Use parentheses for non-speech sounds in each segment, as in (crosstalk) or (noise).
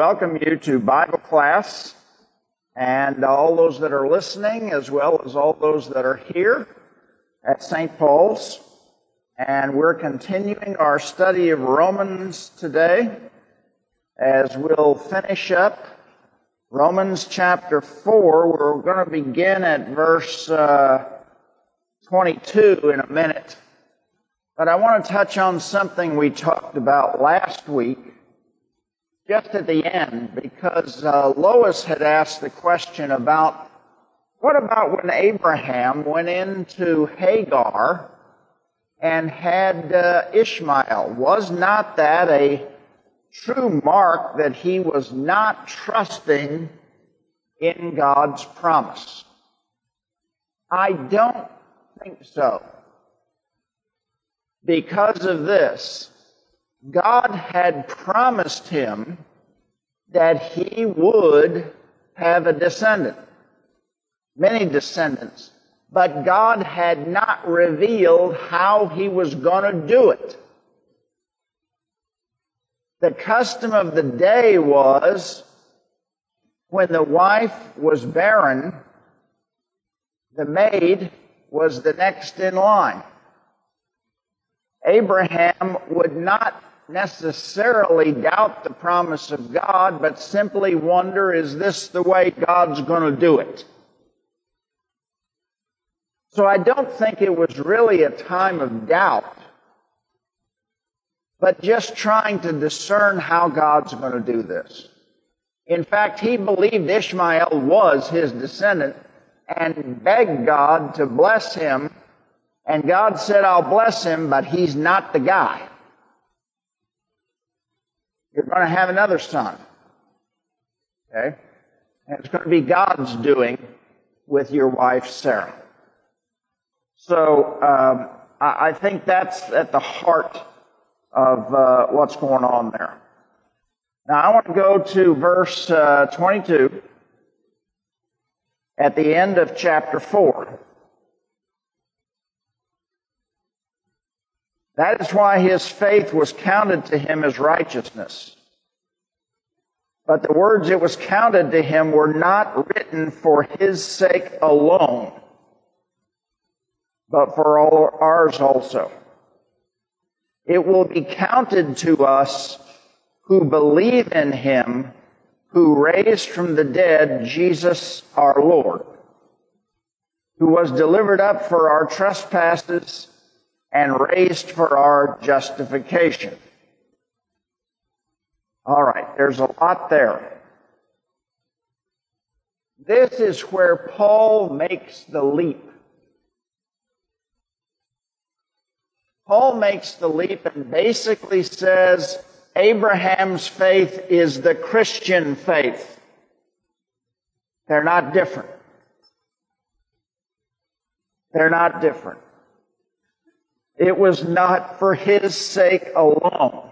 We welcome you to Bible class and all those that are listening, as well as all those that are here at St. Paul's. And we're continuing our study of Romans today as we'll finish up Romans chapter 4. We're going to begin at verse uh, 22 in a minute. But I want to touch on something we talked about last week just at the end because uh, Lois had asked the question about what about when Abraham went into Hagar and had uh, Ishmael? Was not that a true mark that he was not trusting in God's promise? I don't think so. Because of this, God had promised him that he would have a descendant, many descendants, but God had not revealed how he was going to do it. The custom of the day was when the wife was barren, the maid was the next in line. Abraham would not necessarily doubt the promise of God, but simply wonder, is this the way God's going to do it? So I don't think it was really a time of doubt, but just trying to discern how God's going to do this. In fact, he believed Ishmael was his descendant and begged God to bless him. And God said, I'll bless him, but he's not the guy. You're going to have another son. Okay? And it's going to be God's doing with your wife, Sarah. So um, I, I, think that's at the heart of uh, what's going on there. Now I want to go to verse uh, 22 at the end of chapter 4. That is why his faith was counted to him as righteousness. But the words it was counted to him were not written for his sake alone, but for all ours also. It will be counted to us who believe in him who raised from the dead Jesus our Lord, who was delivered up for our trespasses and raised for our justification. All right, there's a lot there. This is where Paul makes the leap. Paul makes the leap and basically says Abraham's faith is the Christian faith. They're not different. They're not different. It was not for his sake alone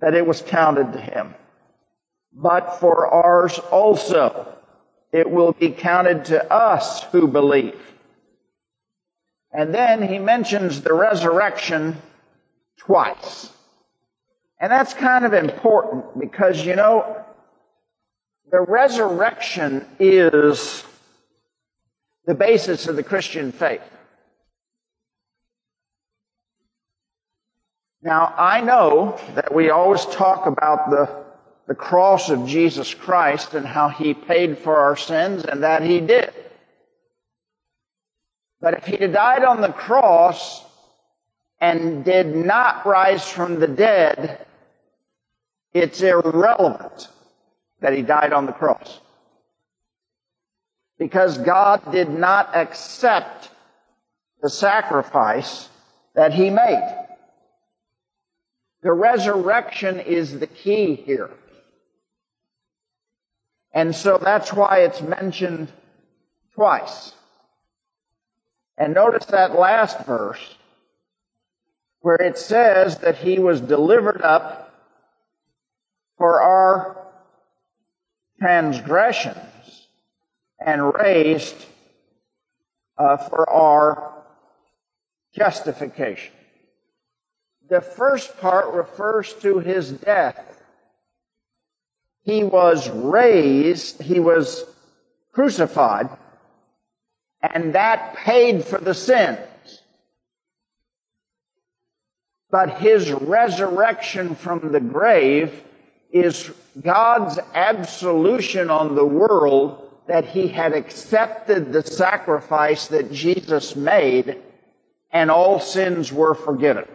that it was counted to him, but for ours also. It will be counted to us who believe. And then he mentions the resurrection twice. And that's kind of important because, you know, the resurrection is the basis of the Christian faith. Now, I know that we always talk about the, the cross of Jesus Christ and how he paid for our sins and that he did. But if he had died on the cross and did not rise from the dead, it's irrelevant that he died on the cross. Because God did not accept the sacrifice that he made. The resurrection is the key here. And so that's why it's mentioned twice. And notice that last verse where it says that he was delivered up for our transgressions and raised uh, for our justification. The first part refers to his death. he was raised, he was crucified, and that paid for the sins. But his resurrection from the grave is God's absolution on the world that he had accepted the sacrifice that Jesus made and all sins were forgiven.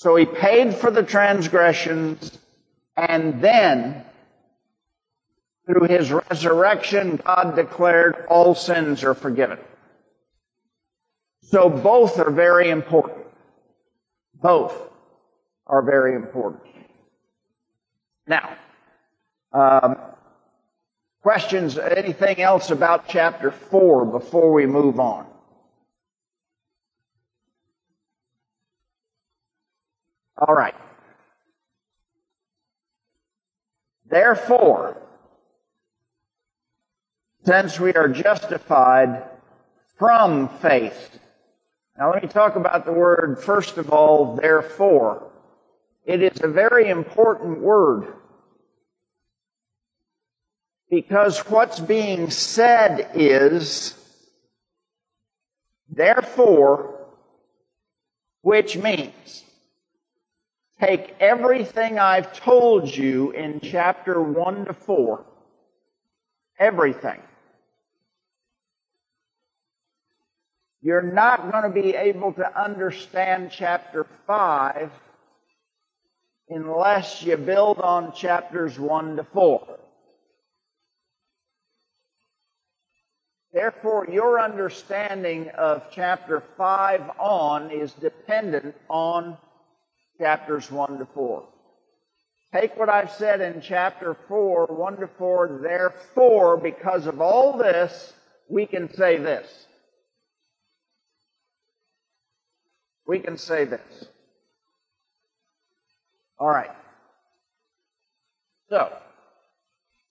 So he paid for the transgressions and then through his resurrection, God declared all sins are forgiven. So both are very important. Both are very important. Now, um, questions, anything else about chapter 4 before we move on? All right. Therefore, since we are justified from faith. Now let me talk about the word, first of all, therefore. It is a very important word because what's being said is, therefore, which means take everything I've told you in chapter 1 to 4, everything. You're not going to be able to understand chapter 5 unless you build on chapters 1 to 4. Therefore, your understanding of chapter 5 on is dependent on chapters 1 to 4. Take what I've said in chapter 4, 1 to 4, therefore, because of all this, we can say this. We can say this. All right. So,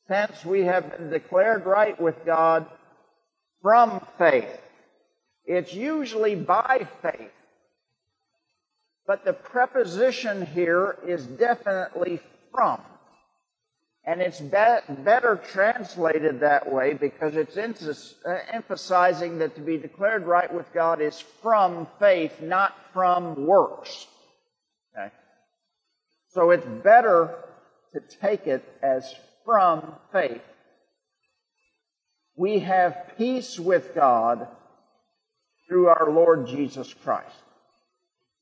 since we have been declared right with God from faith, it's usually by faith. But the preposition here is definitely from. And it's be- better translated that way because it's uh, emphasizing that to be declared right with God is from faith, not from works. Okay? So it's better to take it as from faith. We have peace with God through our Lord Jesus Christ.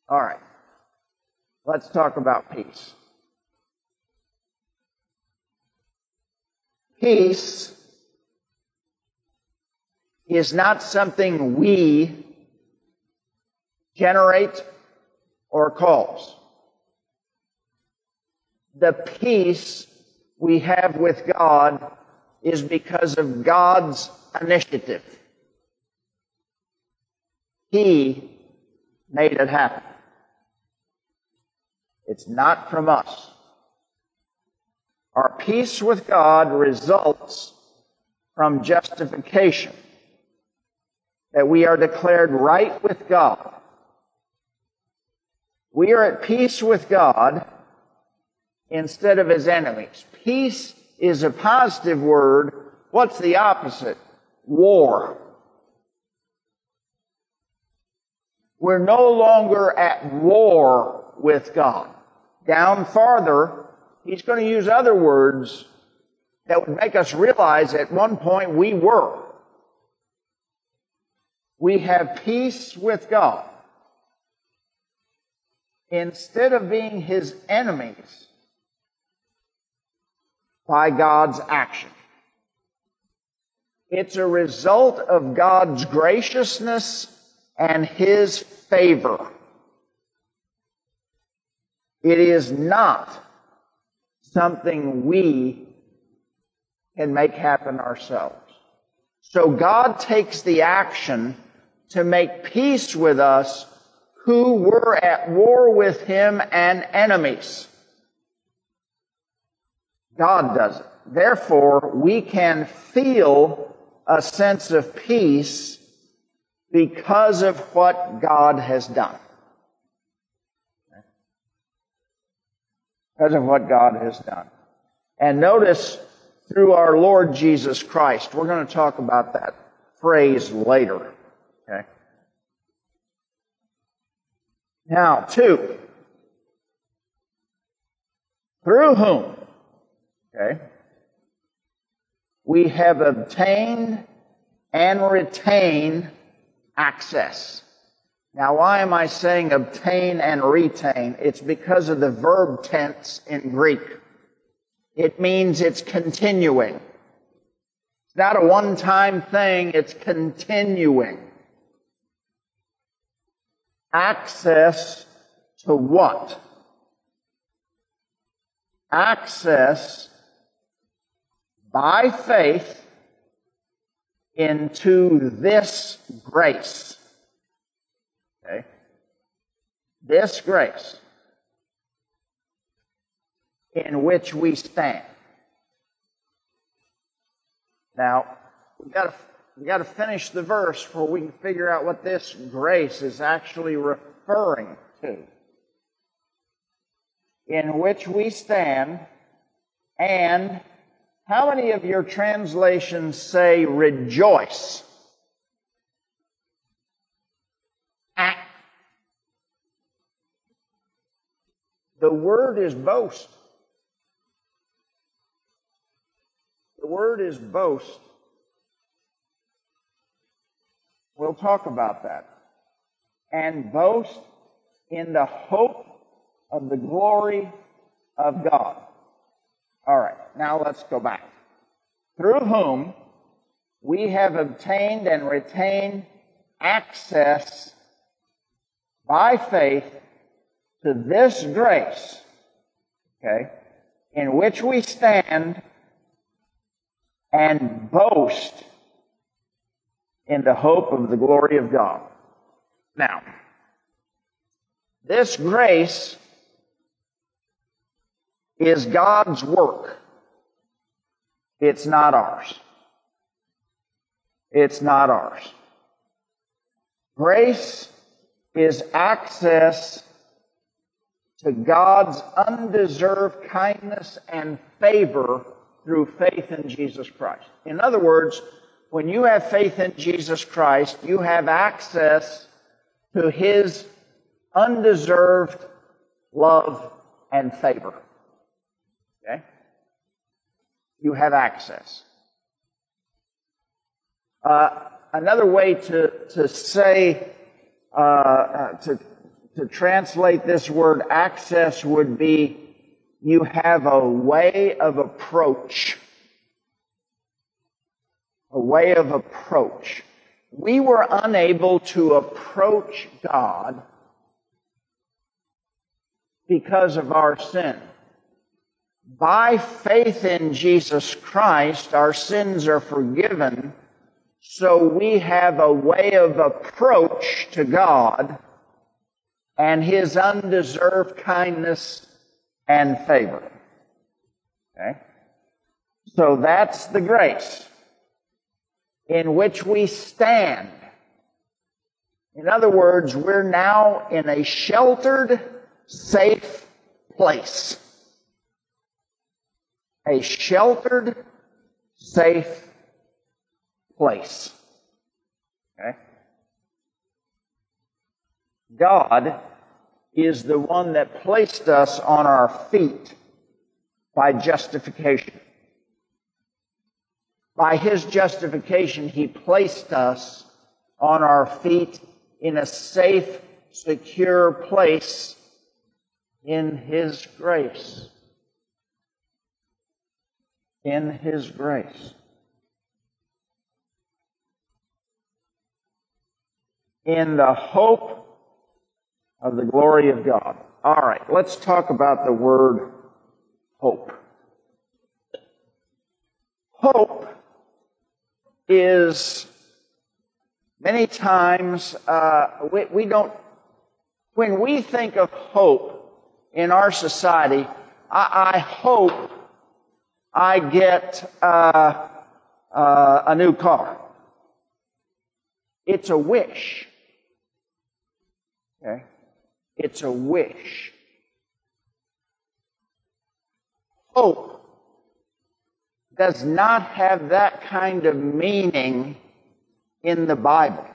All right. Let's talk about peace. Peace is not something we generate or cause. The peace we have with God is because of God's initiative. He made it happen. It's not from us. Our peace with God results from justification. That we are declared right with God. We are at peace with God instead of his enemies. Peace is a positive word. What's the opposite? War. We're no longer at war with God. Down farther, he's going to use other words that would make us realize at one point we were. We have peace with God. Instead of being his enemies by God's action. It's a result of God's graciousness and his favor. It is not something we can make happen ourselves. So God takes the action to make peace with us who were at war with him and enemies. God does it. Therefore, we can feel a sense of peace because of what God has done. Because of what God has done. And notice through our Lord Jesus Christ. We're going to talk about that phrase later. Okay. Now, two. Through whom? Okay. We have obtained and retain access. Now, why am I saying obtain and retain? It's because of the verb tense in Greek. It means it's continuing. It's not a one-time thing, it's continuing. Access to what? Access by faith into this grace. Okay? This grace in which we stand. Now, we've got to, we've got to finish the verse before we can figure out what this grace is actually referring to. In which we stand, and how many of your translations say rejoice? The word is boast. The word is boast. We'll talk about that. And boast in the hope of the glory of God. All right, now let's go back. Through whom we have obtained and retained access by faith to this grace, okay, in which we stand and boast in the hope of the glory of God. Now, this grace is God's work. It's not ours. It's not ours. Grace is access to God's undeserved kindness and favor through faith in Jesus Christ. In other words, when you have faith in Jesus Christ, you have access to His undeserved love and favor. Okay? You have access. Uh, another way to, to say, uh, uh, to to translate this word access would be you have a way of approach. A way of approach. We were unable to approach God because of our sin. By faith in Jesus Christ, our sins are forgiven, so we have a way of approach to God and his undeserved kindness and favor. Okay? So that's the grace in which we stand. In other words, we're now in a sheltered, safe place. A sheltered, safe place. Okay? God is the one that placed us on our feet by justification. By his justification, he placed us on our feet in a safe, secure place in his grace. In his grace. In the hope of the glory of God. All right, let's talk about the word hope. Hope is many times uh, we, we, don't, when we think of hope in our society, I, I hope I get uh, uh, a new car. It's a wish. Okay? It's a wish. hope does not have that kind of meaning in the Bible.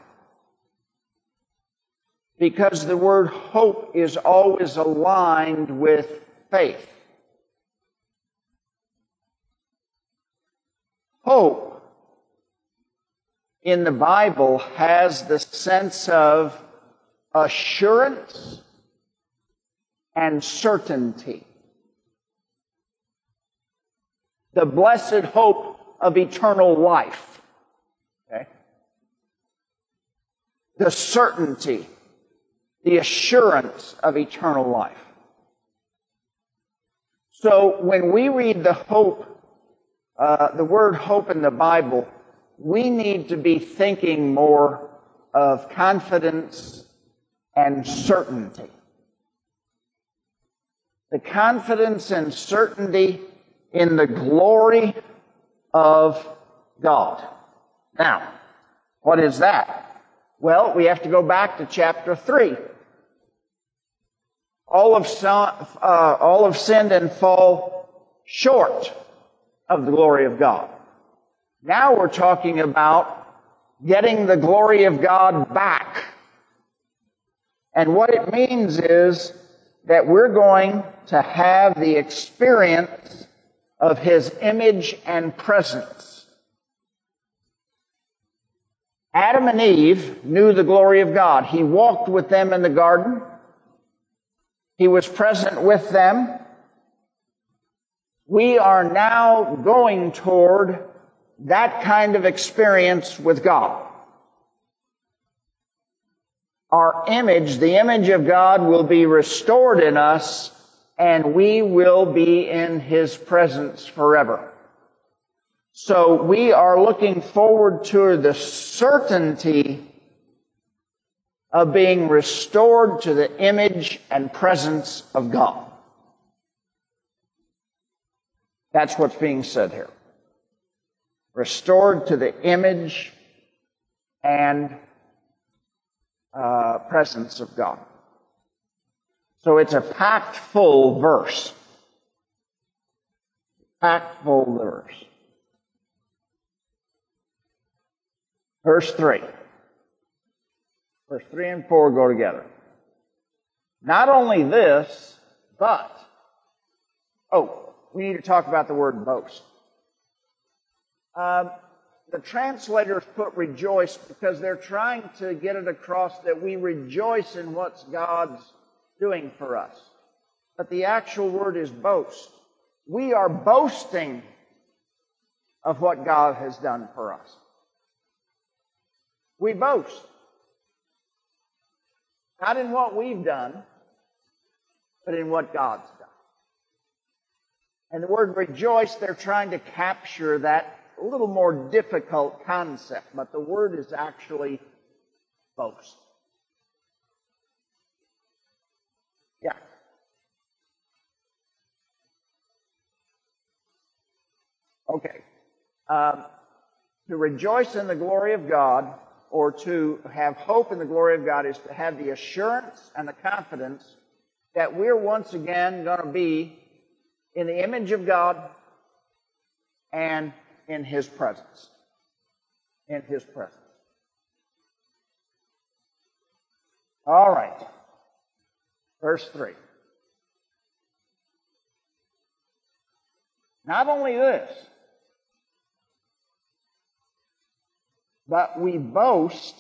Because the word hope is always aligned with faith. Hope in the Bible has the sense of assurance and certainty. The blessed hope of eternal life. Okay? The certainty, the assurance of eternal life. So when we read the hope, uh, the word hope in the Bible, we need to be thinking more of confidence and certainty. The confidence and certainty in the glory of God. Now, what is that? Well, we have to go back to chapter 3. All of, uh, all have sinned and fall short of the glory of God. Now we're talking about getting the glory of God back. And what it means is that we're going to have the experience of His image and presence. Adam and Eve knew the glory of God. He walked with them in the garden. He was present with them. We are now going toward that kind of experience with God. Our image, the image of God, will be restored in us and we will be in His presence forever. So we are looking forward to the certainty of being restored to the image and presence of God. That's what's being said here restored to the image and uh, presence of God. So it's a packed full verse. Packed full verse. Verse 3. Verse 3 and 4 go together. Not only this, but, oh, we need to talk about the word boast. Um, the translators put rejoice because they're trying to get it across that we rejoice in what God's doing for us. But the actual word is boast. We are boasting of what God has done for us. We boast. Not in what we've done, but in what God's done. And the word rejoice, they're trying to capture that a little more difficult concept, but the word is actually boast. Yeah. Okay. Um, to rejoice in the glory of God or to have hope in the glory of God is to have the assurance and the confidence that we're once again going to be in the image of God and in His presence. In His presence. All right. Verse 3. Not only this, but we boast.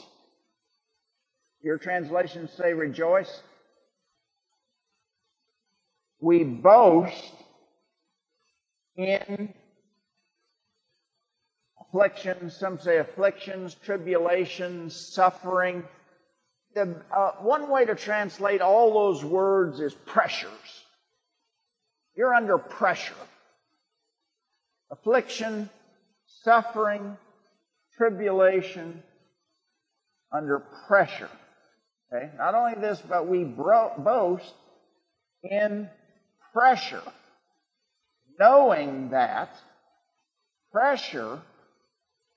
Your translations say rejoice. We boast in afflictions, some say afflictions, tribulations, suffering. The, uh, one way to translate all those words is pressures. You're under pressure. Affliction, suffering, tribulation, under pressure. Okay? Not only this, but we bro- boast in pressure, knowing that pressure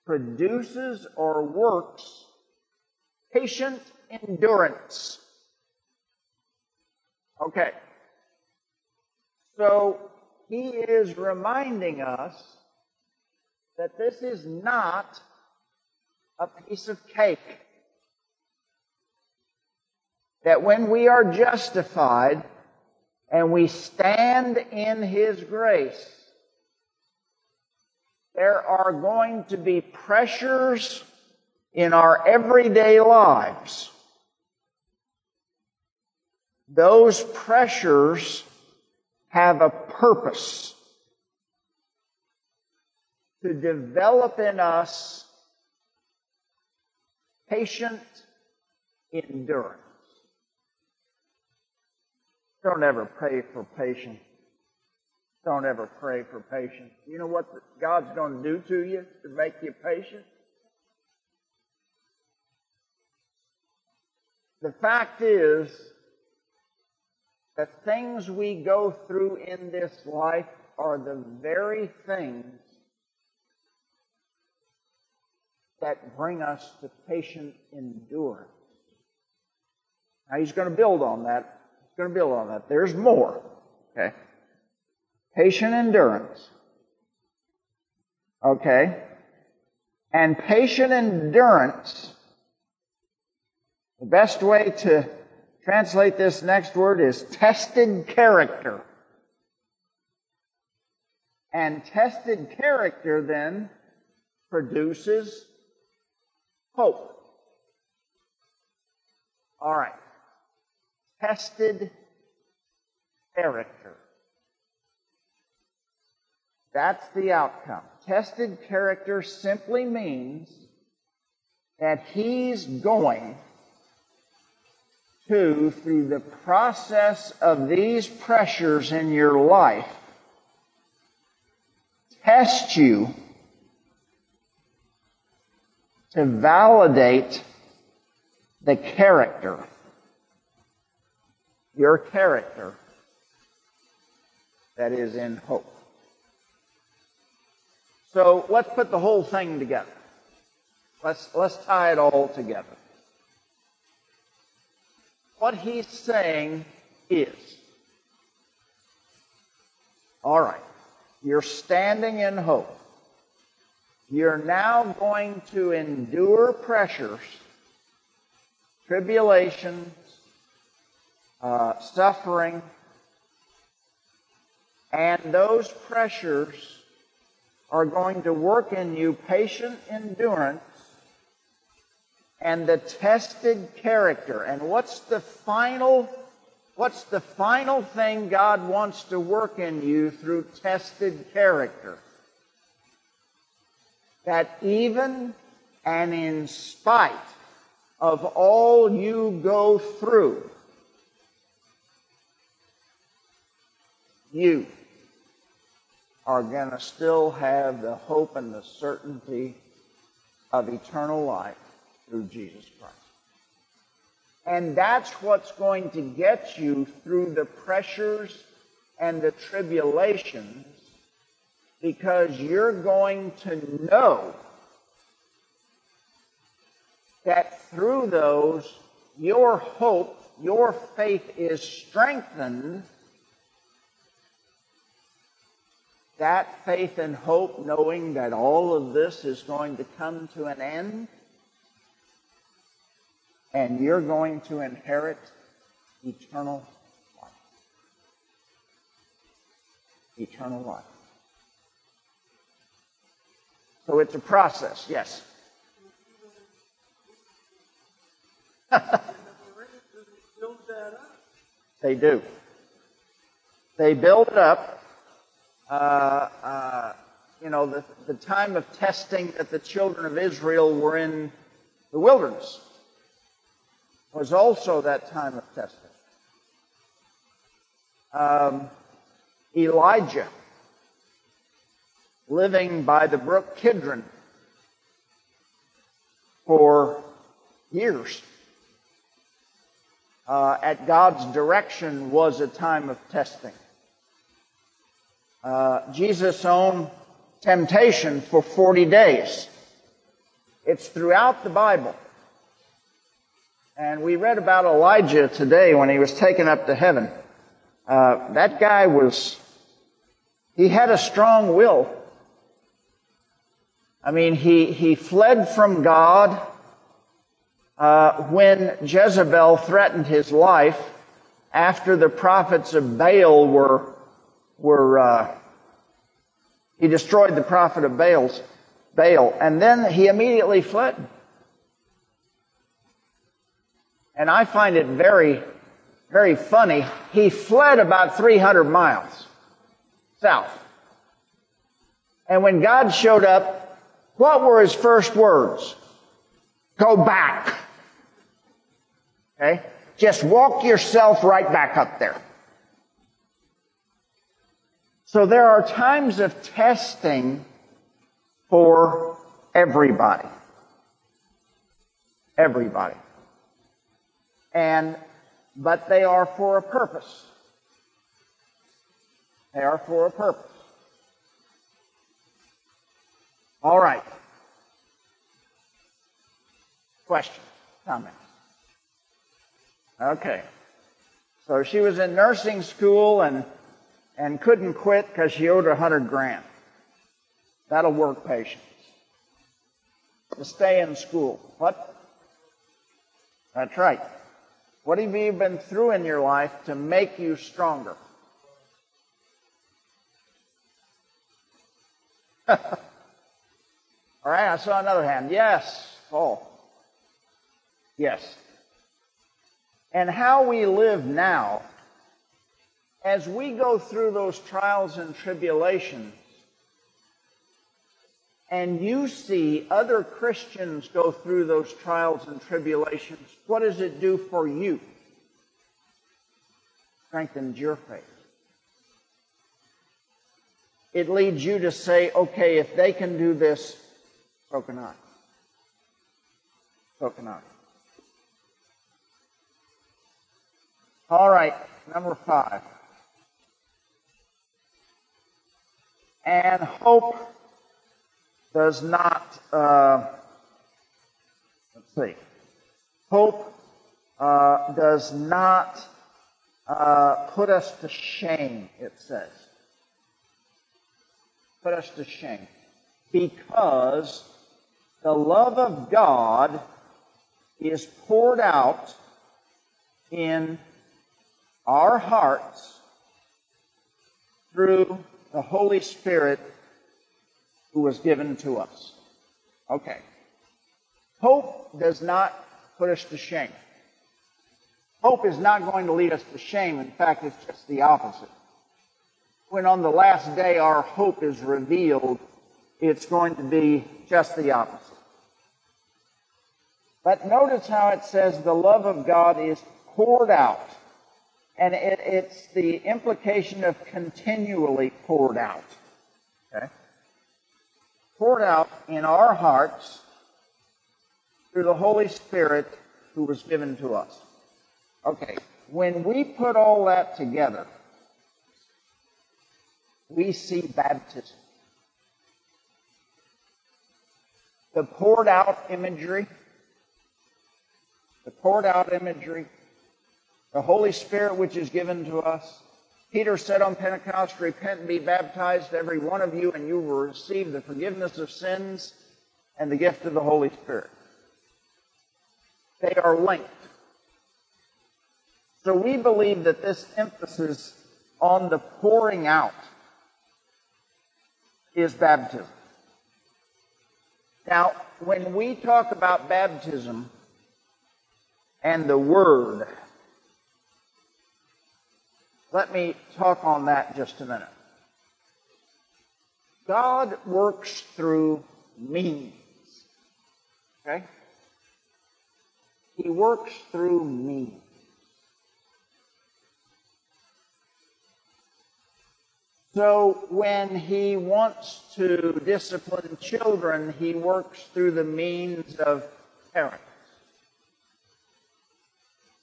produces or works patient endurance. Okay. So he is reminding us that this is not a piece of cake. That when we are justified and we stand in His grace, there are going to be pressures in our everyday lives. Those pressures have a purpose to develop in us patient endurance. Don't ever pray for patience. Don't ever pray for patience. You know what God's going to do to you to make you patient? The fact is, the things we go through in this life are the very things that bring us to patient endurance. Now he's going to build on that. He's going to build on that. There's more. Okay. Patient endurance. Okay. And patient endurance, the best way to translate this next word is tested character. And tested character then produces hope. All right. Tested character. That's the outcome. Tested character simply means that he's going to, through the process of these pressures in your life, test you to validate the character, your character that is in hope. So let's put the whole thing together. Let's, let's tie it all together. What he's saying is, all right, you're standing in hope. You're now going to endure pressures, tribulations, uh, suffering, and those pressures are going to work in you patient endurance and the tested character. And what's the final what's the final thing God wants to work in you through tested character? that even and in spite of all you go through, you are going to still have the hope and the certainty of eternal life through Jesus Christ. And that's what's going to get you through the pressures and the tribulations because you're going to know that through those, your hope, your faith is strengthened. That faith and hope, knowing that all of this is going to come to an end, and you're going to inherit eternal life. Eternal life. So it's a process, yes. (laughs) they do. They build it up. Uh, uh, you know, the, the time of testing that the children of Israel were in the wilderness was also that time of testing. Um, Elijah living by the brook Kidron for years. Uh, at God's direction was a time of testing. Uh, Jesus' own temptation for 40 days. It's throughout the Bible. And we read about Elijah today when he was taken up to heaven. Uh, that guy was He had a strong will. I mean, he, he fled from God uh, when Jezebel threatened his life after the prophets of Baal were, were uh, he destroyed the prophet of Baal's, Baal, and then he immediately fled. And I find it very, very funny. He fled about 300 miles south. And when God showed up, what were his first words? Go back. Okay? Just walk yourself right back up there. So there are times of testing for everybody. Everybody. And, but they are for a purpose. They are for a purpose. All right. Question, comment. Okay. So she was in nursing school and and couldn't quit because she owed a hundred grand. That'll work patience. To stay in school. What? That's right. What have you been through in your life to make you stronger? (laughs) All right, I saw another hand. Yes, Paul. Yes. And how we live now, as we go through those trials and tribulations, and you see other Christians go through those trials and tribulations, what does it do for you? Strengthens your faith. It leads you to say, okay, if they can do this, so can I. So can I. All right, number five. And hope does not, uh, let's see, hope uh, does not uh, put us to shame, it says. Put us to shame. Because the love of God is poured out in our hearts through the Holy Spirit who was given to us. Okay. Hope does not put us to shame. Hope is not going to lead us to shame. In fact, it's just the opposite. When on the last day our hope is revealed, it's going to be just the opposite. But notice how it says the love of God is poured out and it, it's the implication of continually poured out. Okay? Poured out in our hearts through the Holy Spirit who was given to us. Okay, when we put all that together, we see baptism. The poured out imagery, the poured out imagery the Holy Spirit which is given to us. Peter said on Pentecost, Repent and be baptized, every one of you, and you will receive the forgiveness of sins and the gift of the Holy Spirit. They are linked. So we believe that this emphasis on the pouring out is baptism. Now, when we talk about baptism and the Word, let me talk on that just a minute. God works through means. Okay? He works through means. So when he wants to discipline children, he works through the means of parents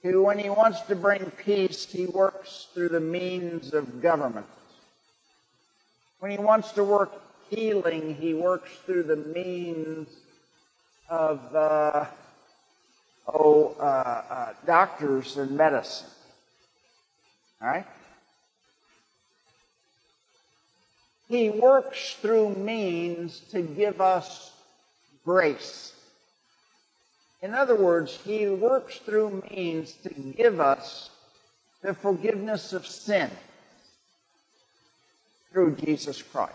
who, when he wants to bring peace, he works through the means of government. When he wants to work healing, he works through the means of uh, oh, uh, uh, doctors and medicine. All right? he works through means to give us grace. In other words, he works through means to give us the forgiveness of sin through Jesus Christ.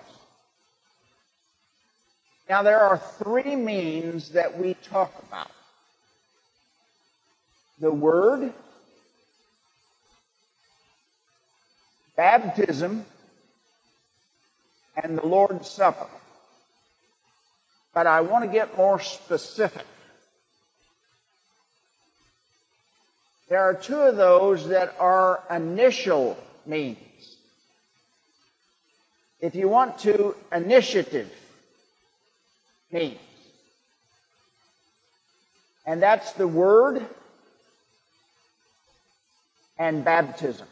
Now, there are three means that we talk about the Word, baptism, and the Lord's Supper. But I want to get more specific. There are two of those that are initial means. If you want to, initiative means. And that's the Word and baptism.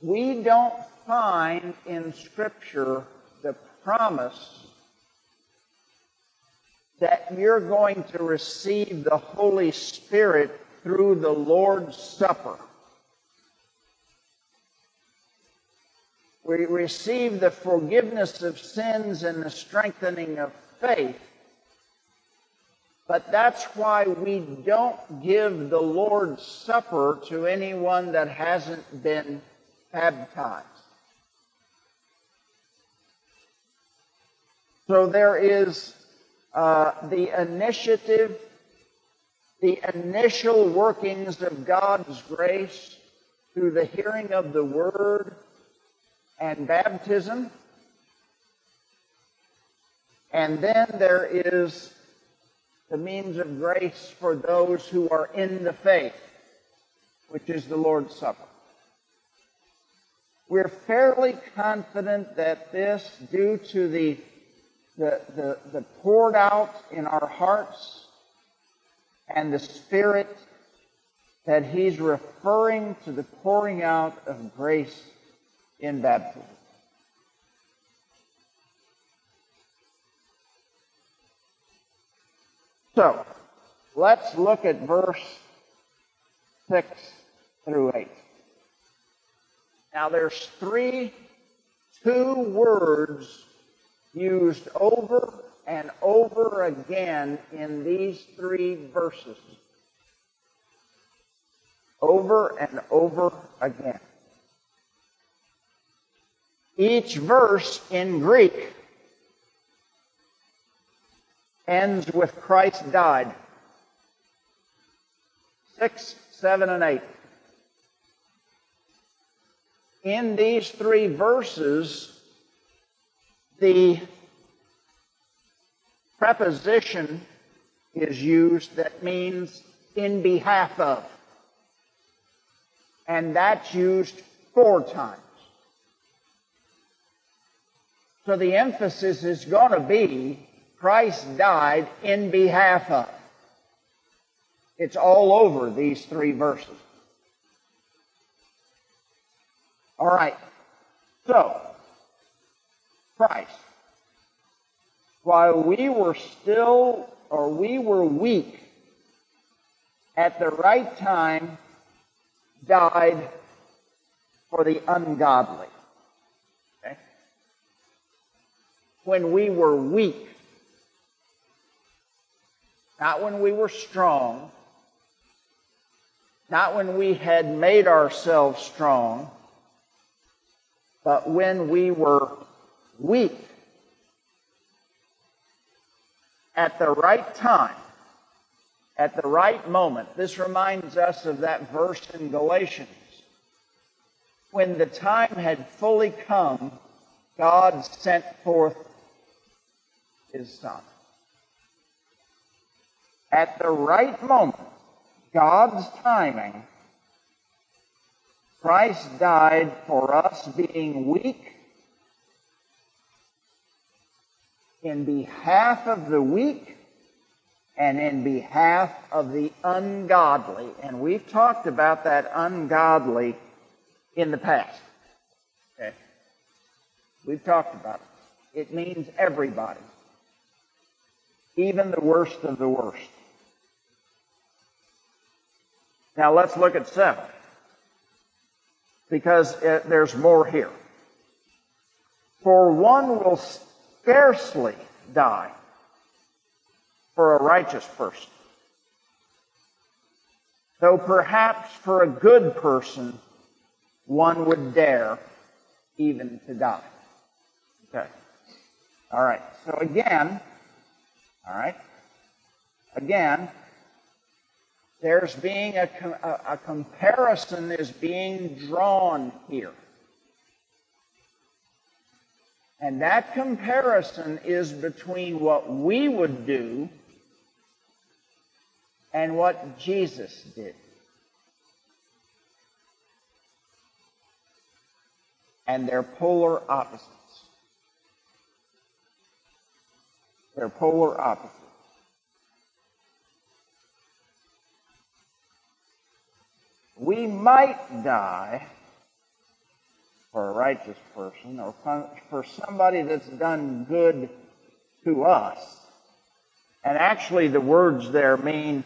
We don't find in Scripture the promise that you're going to receive the Holy Spirit through the Lord's Supper. We receive the forgiveness of sins and the strengthening of faith. But that's why we don't give the Lord's Supper to anyone that hasn't been baptized. So there is uh, the initiative, the initial workings of God's grace through the hearing of the Word and baptism. And then there is the means of grace for those who are in the faith, which is the Lord's Supper. We're fairly confident that this, due to the, the, the, the poured out in our hearts and the Spirit, that he's referring to the pouring out of grace in baptism. So, let's look at verse 6 through 8. Now, there's three, two words used over and over again in these three verses. Over and over again. Each verse in Greek ends with Christ died. Six, seven, and eight. In these three verses, the preposition is used that means in behalf of. And that's used four times. So the emphasis is going to be Christ died in behalf of. It's all over these three verses. All right. So, Christ, while we were still, or we were weak, at the right time, died for the ungodly. Okay? when we were weak, not when we were strong, not when we had made ourselves strong, but when we were weak. At the right time, at the right moment. This reminds us of that verse in Galatians. When the time had fully come, God sent forth his son. At the right moment, God's timing, Christ died for us being weak in behalf of the weak and in behalf of the ungodly. And we've talked about that ungodly in the past. Okay? We've talked about it. It means everybody even the worst of the worst. Now let's look at seven. because it, there's more here. For one will scarcely die for a righteous person, though perhaps for a good person one would dare even to die. Okay. All right. So again, all right. Again, there's being a, a, a comparison is being drawn here. And that comparison is between what we would do and what Jesus did. And they're polar opposites. They're polar opposites. We might die for a righteous person or for somebody that's done good to us. And actually, the words there mean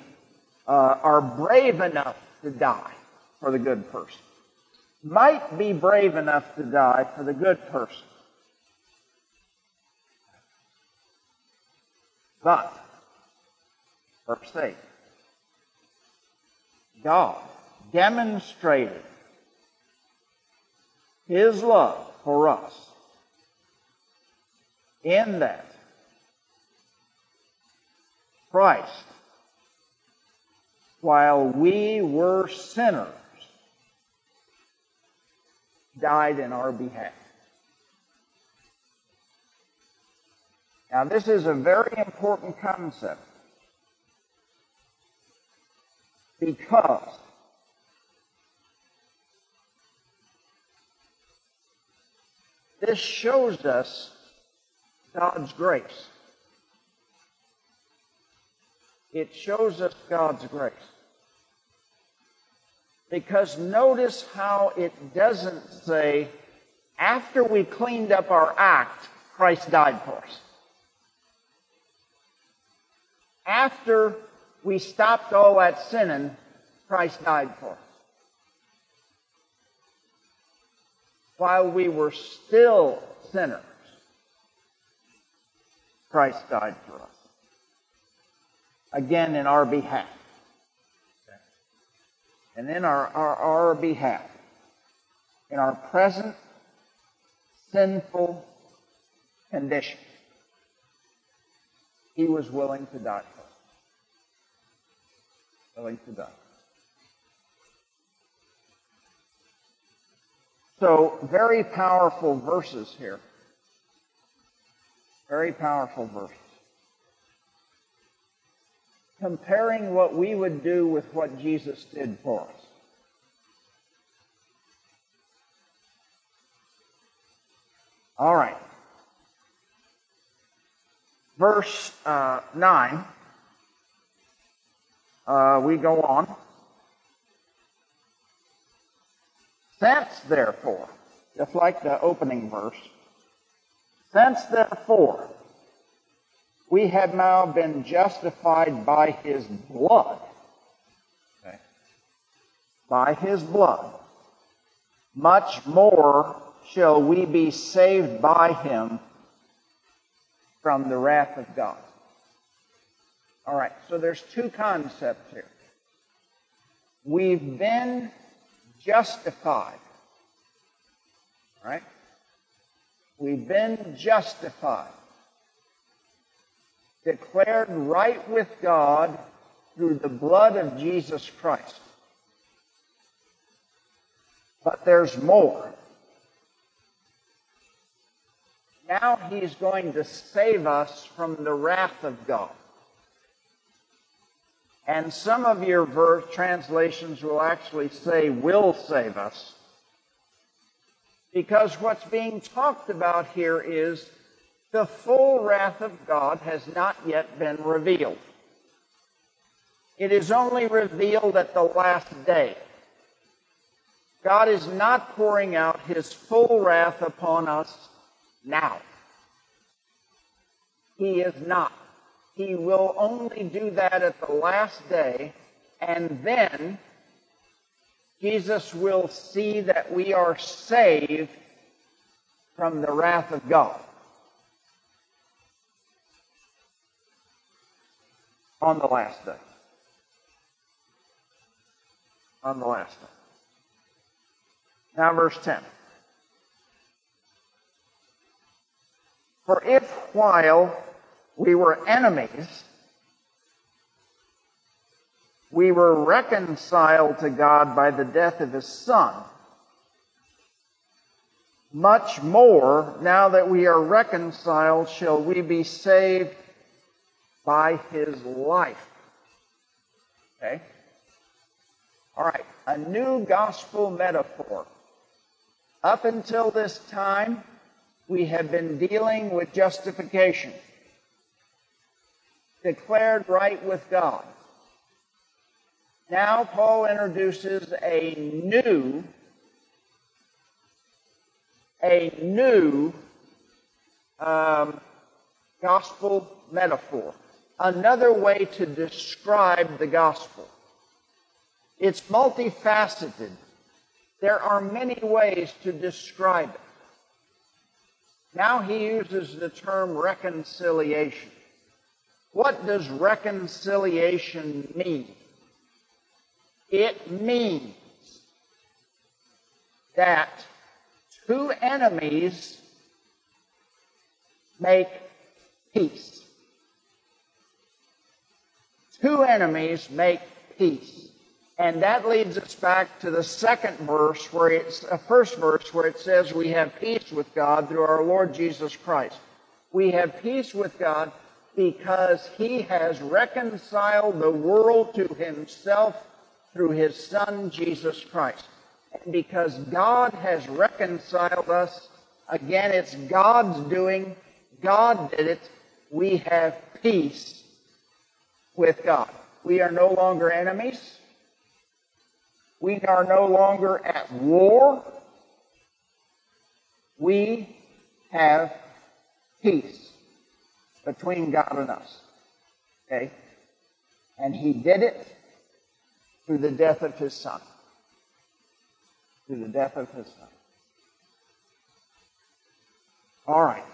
uh, are brave enough to die for the good person. Might be brave enough to die for the good person. But, verse 8, God demonstrated his love for us in that Christ, while we were sinners, died in our behalf. Now, this is a very important concept because This shows us God's grace. It shows us God's grace. Because notice how it doesn't say, after we cleaned up our act, Christ died for us. After we stopped all that sinning, Christ died for us. While we were still sinners, Christ died for us. Again, in our behalf. And in our, our, our behalf, in our present sinful condition, he was willing to die for us. Willing to die. So, very powerful verses here. Very powerful verses. Comparing what we would do with what Jesus did for us. All right. Verse uh, 9, uh, we go on. Since therefore, just like the opening verse, since therefore we have now been justified by his blood, okay. by his blood, much more shall we be saved by him from the wrath of God. All right, so there's two concepts here. We've been justified. Right? We've been justified. Declared right with God through the blood of Jesus Christ. But there's more. Now he's going to save us from the wrath of God. And some of your translations will actually say, will save us. Because what's being talked about here is the full wrath of God has not yet been revealed. It is only revealed at the last day. God is not pouring out his full wrath upon us now. He is not. He will only do that at the last day, and then Jesus will see that we are saved from the wrath of God. On the last day. On the last day. Now, verse 10. For if while we were enemies, we were reconciled to God by the death of his Son, much more, now that we are reconciled, shall we be saved by his life. Okay? All right, a new gospel metaphor. Up until this time, we have been dealing with justification, declared right with God. Now, Paul introduces a new, a new um, gospel metaphor, another way to describe the gospel. It's multifaceted. There are many ways to describe it. Now he uses the term reconciliation. What does reconciliation mean? It means that two enemies make peace. Two enemies make peace. And that leads us back to the second verse, where it's the first verse, where it says we have peace with God through our Lord Jesus Christ. We have peace with God because He has reconciled the world to Himself through His Son Jesus Christ. And because God has reconciled us, again, it's God's doing. God did it. We have peace with God. We are no longer enemies. We are no longer at war. We have peace between God and us. Okay? And he did it through the death of his son. Through the death of his son. All right.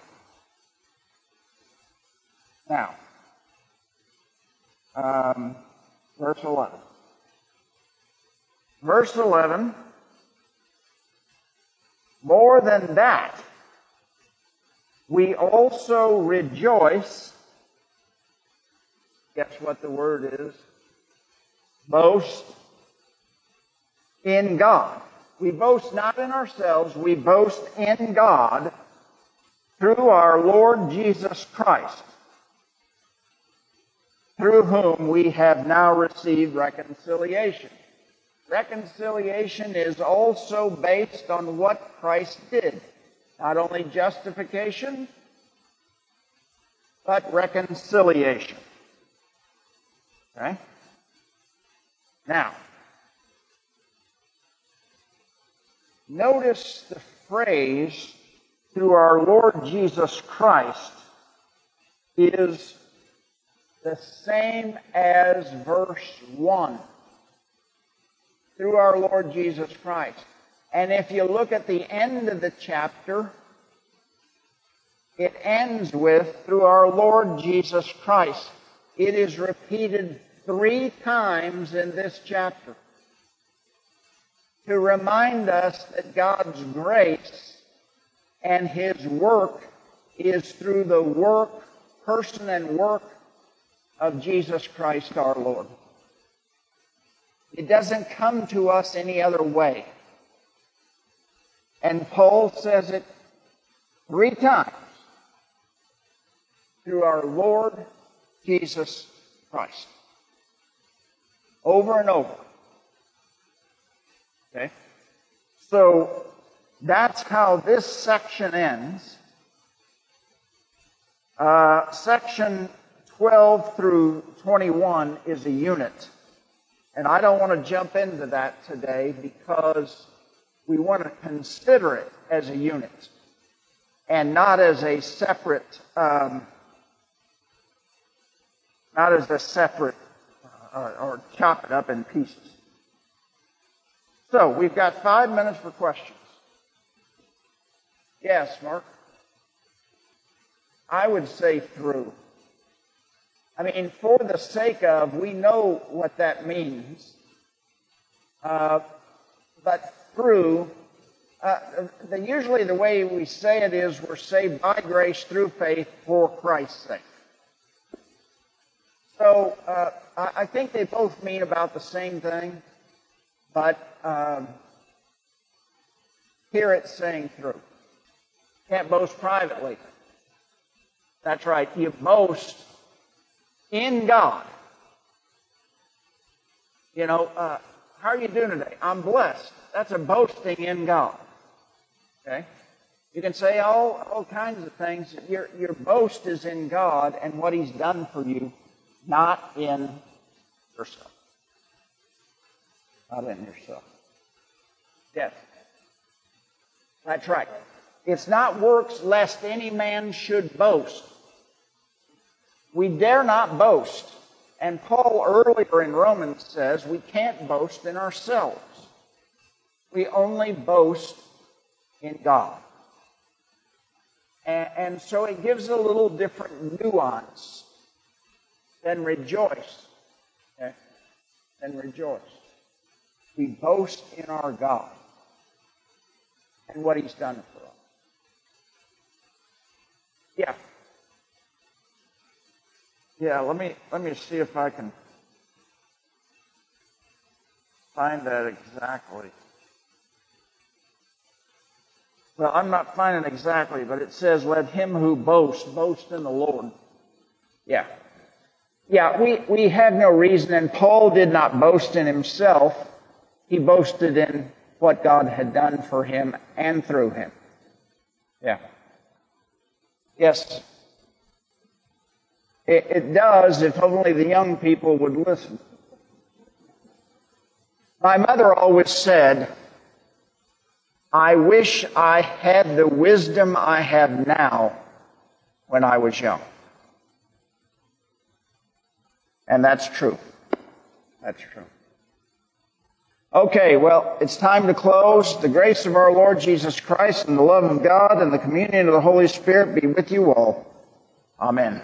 Now, um, verse 11. Verse 11, more than that, we also rejoice. Guess what the word is? Boast in God. We boast not in ourselves, we boast in God through our Lord Jesus Christ, through whom we have now received reconciliation. Reconciliation is also based on what Christ did. Not only justification, but reconciliation. Okay? Now, notice the phrase through our Lord Jesus Christ is the same as verse 1 through our Lord Jesus Christ. And if you look at the end of the chapter, it ends with through our Lord Jesus Christ. It is repeated three times in this chapter to remind us that God's grace and His work is through the work, person, and work of Jesus Christ our Lord. It doesn't come to us any other way. And Paul says it three times through our Lord Jesus Christ. Over and over. Okay? So that's how this section ends. Uh, section 12 through 21 is a unit. And I don't want to jump into that today because we want to consider it as a unit and not as a separate, um, not as a separate, uh, or chop it up in pieces. So we've got five minutes for questions. Yes, Mark? I would say through. I mean, for the sake of, we know what that means. Uh, but through, uh, the, usually the way we say it is we're saved by grace through faith for Christ's sake. So uh, I, I, think they both mean about the same thing, but um, here it's saying through. Can't boast privately. That's right. You boast in God. You know, uh, how are you doing today? I'm blessed. That's a boasting in God. Okay? You can say all, all kinds of things. Your, your boast is in God and what He's done for you, not in yourself. Not in yourself. Yes. That's right. It's not works lest any man should boast. We dare not boast. And Paul earlier in Romans says we can't boast in ourselves. We only boast in God. And, and so it gives a little different nuance than rejoice. Okay? Than rejoice. We boast in our God and what He's done for us. Yeah. Yeah, let me let me see if I can find that exactly. Well, I'm not finding exactly, but it says, "Let him who boasts boast in the Lord." Yeah, yeah. We we have no reason, and Paul did not boast in himself. He boasted in what God had done for him and through him. Yeah. Yes. It, it does if only the young people would listen. My mother always said, I wish I had the wisdom I have now when I was young. And that's true. That's true. Okay, well, it's time to close. The grace of our Lord Jesus Christ and the love of God and the communion of the Holy Spirit be with you all. Amen.